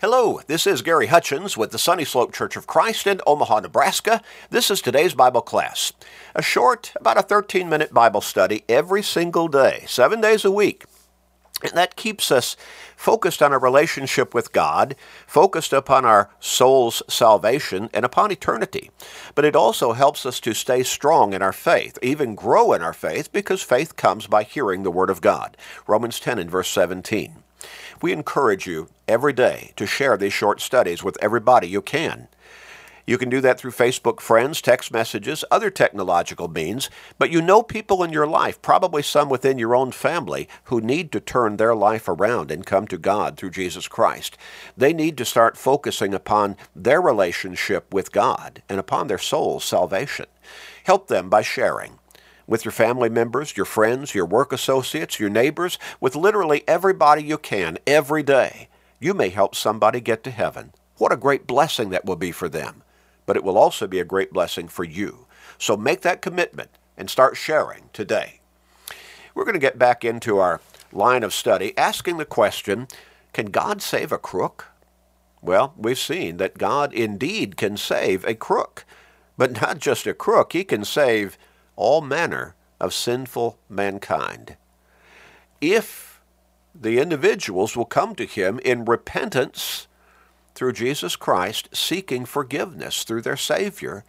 Hello, this is Gary Hutchins with the Sunny Slope Church of Christ in Omaha, Nebraska. This is today's Bible class. A short, about a 13 minute Bible study every single day, seven days a week. And that keeps us focused on our relationship with God, focused upon our soul's salvation, and upon eternity. But it also helps us to stay strong in our faith, even grow in our faith, because faith comes by hearing the Word of God. Romans 10 and verse 17. We encourage you every day to share these short studies with everybody you can. You can do that through Facebook friends, text messages, other technological means, but you know people in your life, probably some within your own family, who need to turn their life around and come to God through Jesus Christ. They need to start focusing upon their relationship with God and upon their soul's salvation. Help them by sharing with your family members, your friends, your work associates, your neighbors, with literally everybody you can every day. You may help somebody get to heaven. What a great blessing that will be for them. But it will also be a great blessing for you. So make that commitment and start sharing today. We're going to get back into our line of study asking the question Can God save a crook? Well, we've seen that God indeed can save a crook, but not just a crook, He can save all manner of sinful mankind. If the individuals will come to him in repentance through Jesus Christ, seeking forgiveness through their Savior,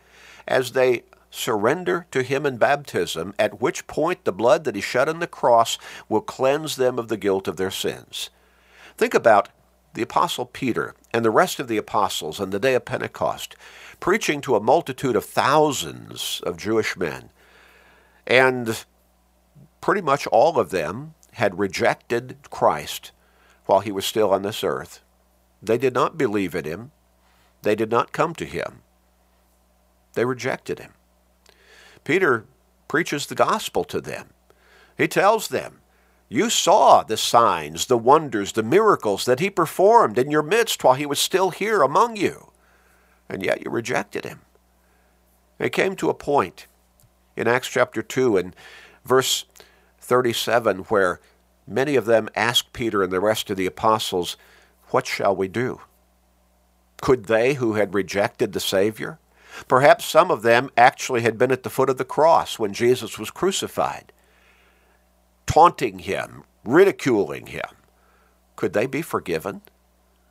as they surrender to him in baptism, at which point the blood that he shed on the cross will cleanse them of the guilt of their sins. Think about the Apostle Peter and the rest of the apostles on the day of Pentecost, preaching to a multitude of thousands of Jewish men and pretty much all of them had rejected Christ while he was still on this earth. They did not believe in him. They did not come to him. They rejected him. Peter preaches the gospel to them. He tells them, You saw the signs, the wonders, the miracles that he performed in your midst while he was still here among you, and yet you rejected him. It came to a point in Acts chapter 2 and verse 37, where many of them asked Peter and the rest of the apostles, What shall we do? Could they who had rejected the Savior? Perhaps some of them actually had been at the foot of the cross when Jesus was crucified, taunting him, ridiculing him. Could they be forgiven?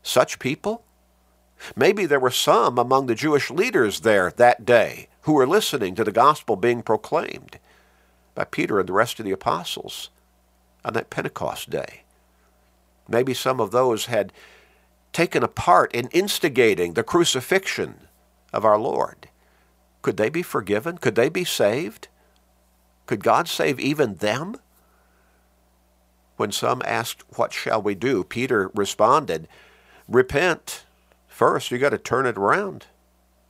Such people? Maybe there were some among the Jewish leaders there that day who were listening to the gospel being proclaimed by Peter and the rest of the apostles on that Pentecost day. Maybe some of those had taken a part in instigating the crucifixion of our Lord. Could they be forgiven? Could they be saved? Could God save even them? When some asked, What shall we do? Peter responded, Repent First, you got to turn it around.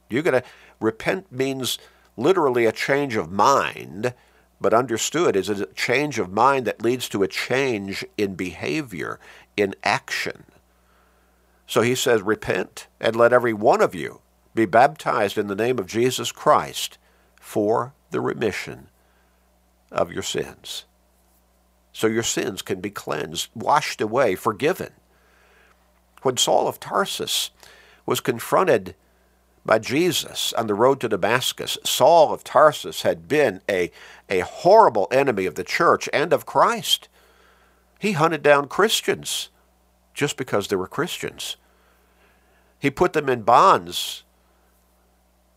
You got to repent means literally a change of mind, but understood is a change of mind that leads to a change in behavior, in action. So he says, Repent and let every one of you be baptized in the name of Jesus Christ for the remission of your sins. So your sins can be cleansed, washed away, forgiven. When Saul of Tarsus was confronted by Jesus on the road to Damascus. Saul of Tarsus had been a, a horrible enemy of the church and of Christ. He hunted down Christians just because they were Christians. He put them in bonds.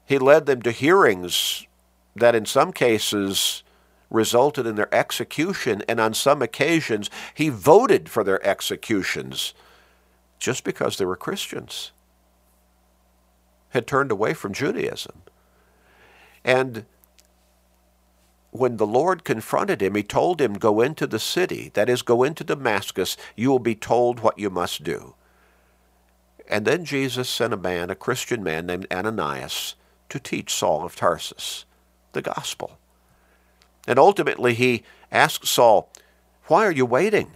He led them to hearings that in some cases resulted in their execution, and on some occasions he voted for their executions just because they were Christians had turned away from Judaism. And when the Lord confronted him, he told him, Go into the city, that is, go into Damascus, you will be told what you must do. And then Jesus sent a man, a Christian man named Ananias, to teach Saul of Tarsus the gospel. And ultimately he asked Saul, Why are you waiting?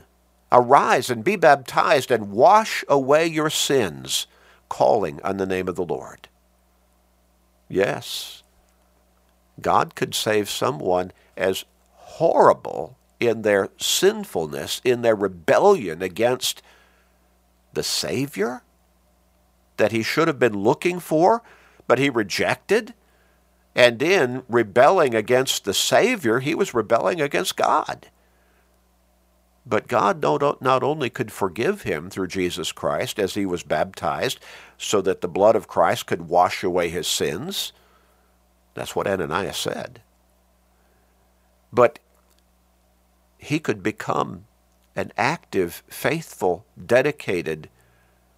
Arise and be baptized and wash away your sins calling on the name of the Lord. Yes, God could save someone as horrible in their sinfulness, in their rebellion against the Savior, that he should have been looking for, but he rejected. And in rebelling against the Savior, he was rebelling against God. But God not only could forgive him through Jesus Christ as he was baptized, so that the blood of Christ could wash away his sins. That's what Ananias said. But he could become an active, faithful, dedicated,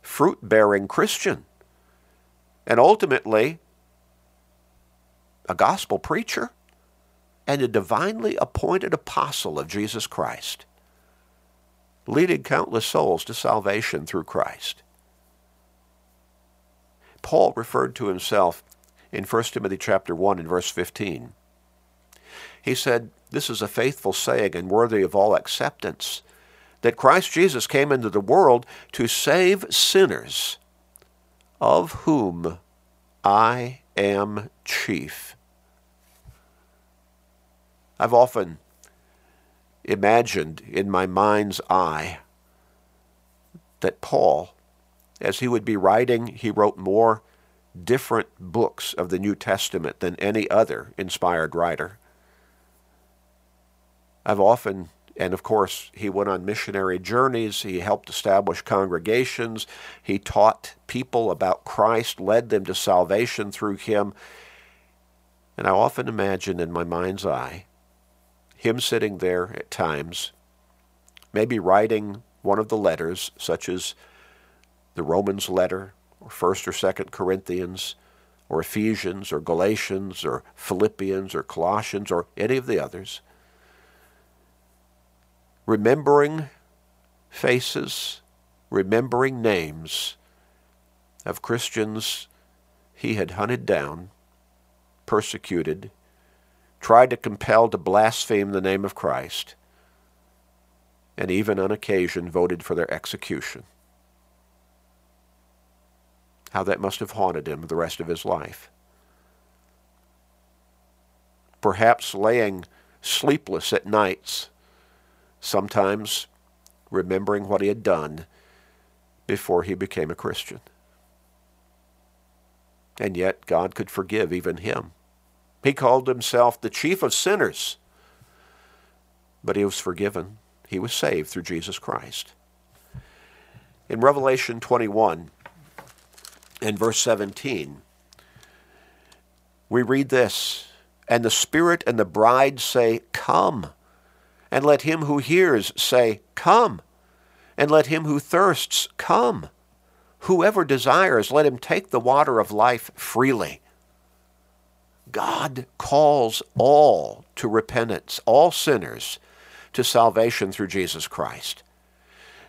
fruit bearing Christian. And ultimately, a gospel preacher and a divinely appointed apostle of Jesus Christ leading countless souls to salvation through Christ. Paul referred to himself in 1 Timothy chapter 1 and verse 15. He said, This is a faithful saying and worthy of all acceptance, that Christ Jesus came into the world to save sinners, of whom I am chief. I've often imagined in my mind's eye that Paul, as he would be writing, he wrote more different books of the New Testament than any other inspired writer. I've often, and of course, he went on missionary journeys, he helped establish congregations, he taught people about Christ, led them to salvation through him. And I often imagine in my mind's eye him sitting there at times, maybe writing one of the letters, such as the Romans letter, or 1st or 2nd Corinthians, or Ephesians, or Galatians, or Philippians, or Colossians, or any of the others, remembering faces, remembering names of Christians he had hunted down, persecuted, tried to compel to blaspheme the name of Christ, and even on occasion voted for their execution. How that must have haunted him the rest of his life. Perhaps laying sleepless at nights, sometimes remembering what he had done before he became a Christian. And yet God could forgive even him. He called himself the chief of sinners. But he was forgiven. He was saved through Jesus Christ. In Revelation 21 and verse 17, we read this And the Spirit and the bride say, Come. And let him who hears say, Come. And let him who thirsts come. Whoever desires, let him take the water of life freely. God calls all to repentance, all sinners to salvation through Jesus Christ.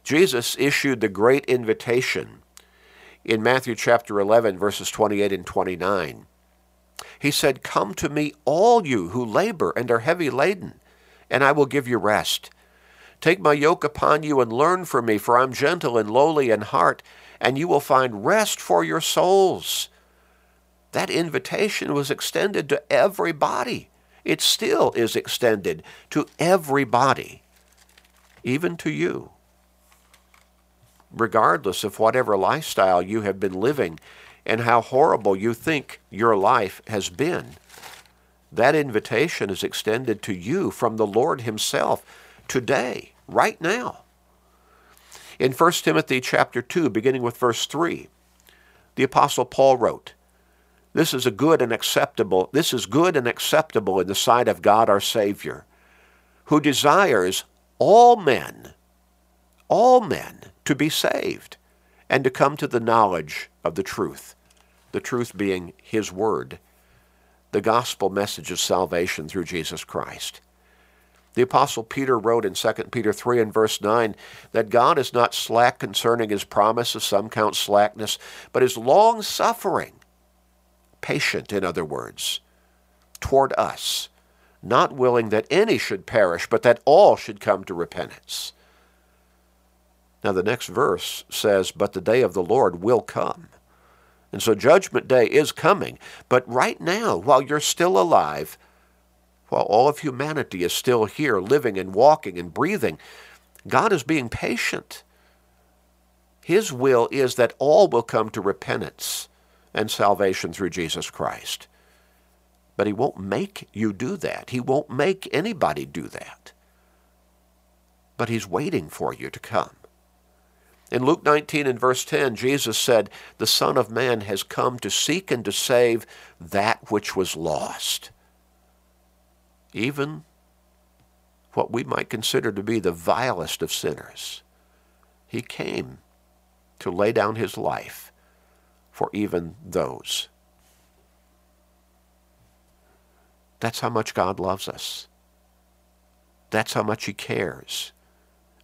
Jesus issued the great invitation in Matthew chapter 11, verses 28 and 29. He said, Come to me, all you who labor and are heavy laden, and I will give you rest. Take my yoke upon you and learn from me, for I'm gentle and lowly in heart, and you will find rest for your souls that invitation was extended to everybody. It still is extended to everybody, even to you. Regardless of whatever lifestyle you have been living and how horrible you think your life has been, that invitation is extended to you from the Lord Himself today, right now. In 1 Timothy chapter 2, beginning with verse 3, the Apostle Paul wrote, this is a good and acceptable. This is good and acceptable in the sight of God our Savior, who desires all men, all men to be saved and to come to the knowledge of the truth, the truth being his word, the gospel message of salvation through Jesus Christ. The apostle Peter wrote in 2 Peter 3 and verse 9 that God is not slack concerning his promise, as some count slackness, but is long suffering patient, in other words, toward us, not willing that any should perish, but that all should come to repentance. Now, the next verse says, But the day of the Lord will come. And so Judgment Day is coming. But right now, while you're still alive, while all of humanity is still here, living and walking and breathing, God is being patient. His will is that all will come to repentance and salvation through Jesus Christ. But He won't make you do that. He won't make anybody do that. But He's waiting for you to come. In Luke 19 and verse 10, Jesus said, The Son of Man has come to seek and to save that which was lost. Even what we might consider to be the vilest of sinners. He came to lay down his life for even those. That's how much God loves us. That's how much he cares.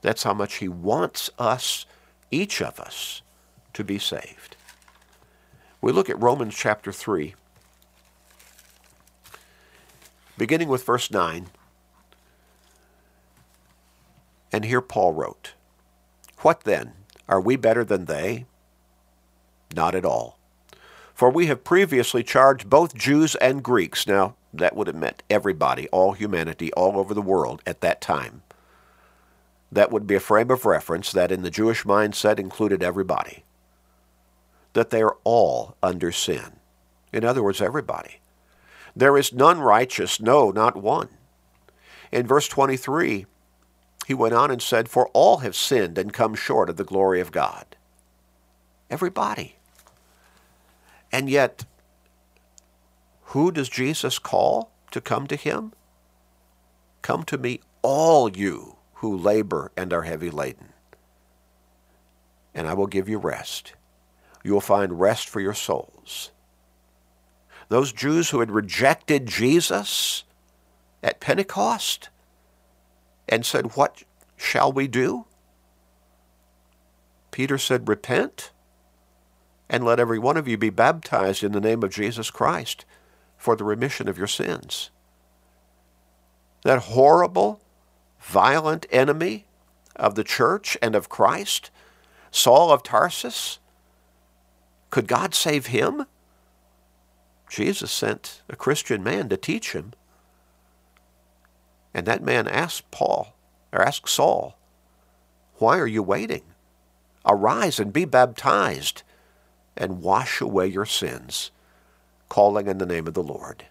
That's how much he wants us each of us to be saved. We look at Romans chapter 3, beginning with verse 9. And here Paul wrote, What then? Are we better than they? Not at all. For we have previously charged both Jews and Greeks. Now, that would have meant everybody, all humanity, all over the world at that time that would be a frame of reference that in the Jewish mindset included everybody. That they are all under sin. In other words, everybody. There is none righteous, no, not one. In verse 23, he went on and said, For all have sinned and come short of the glory of God. Everybody. And yet, who does Jesus call to come to him? Come to me, all you who labor and are heavy laden. And I will give you rest. You will find rest for your souls. Those Jews who had rejected Jesus at Pentecost and said, What shall we do? Peter said, Repent and let every one of you be baptized in the name of Jesus Christ for the remission of your sins. That horrible violent enemy of the church and of Christ, Saul of Tarsus? Could God save him? Jesus sent a Christian man to teach him. And that man asked Paul, or asked Saul, Why are you waiting? Arise and be baptized and wash away your sins, calling in the name of the Lord.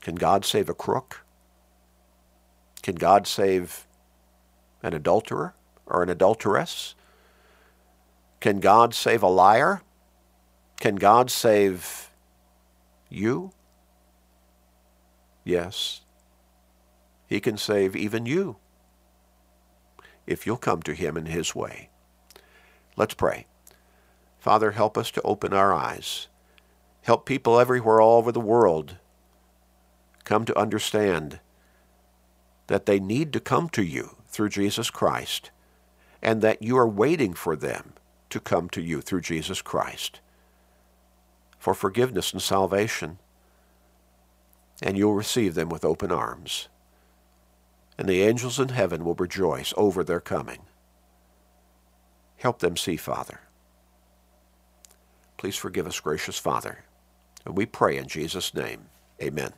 Can God save a crook? Can God save an adulterer or an adulteress? Can God save a liar? Can God save you? Yes. He can save even you if you'll come to him in his way. Let's pray. Father, help us to open our eyes. Help people everywhere all over the world come to understand that they need to come to you through Jesus Christ and that you are waiting for them to come to you through Jesus Christ for forgiveness and salvation. And you'll receive them with open arms. And the angels in heaven will rejoice over their coming. Help them see, Father. Please forgive us, gracious Father. And we pray in Jesus' name. Amen.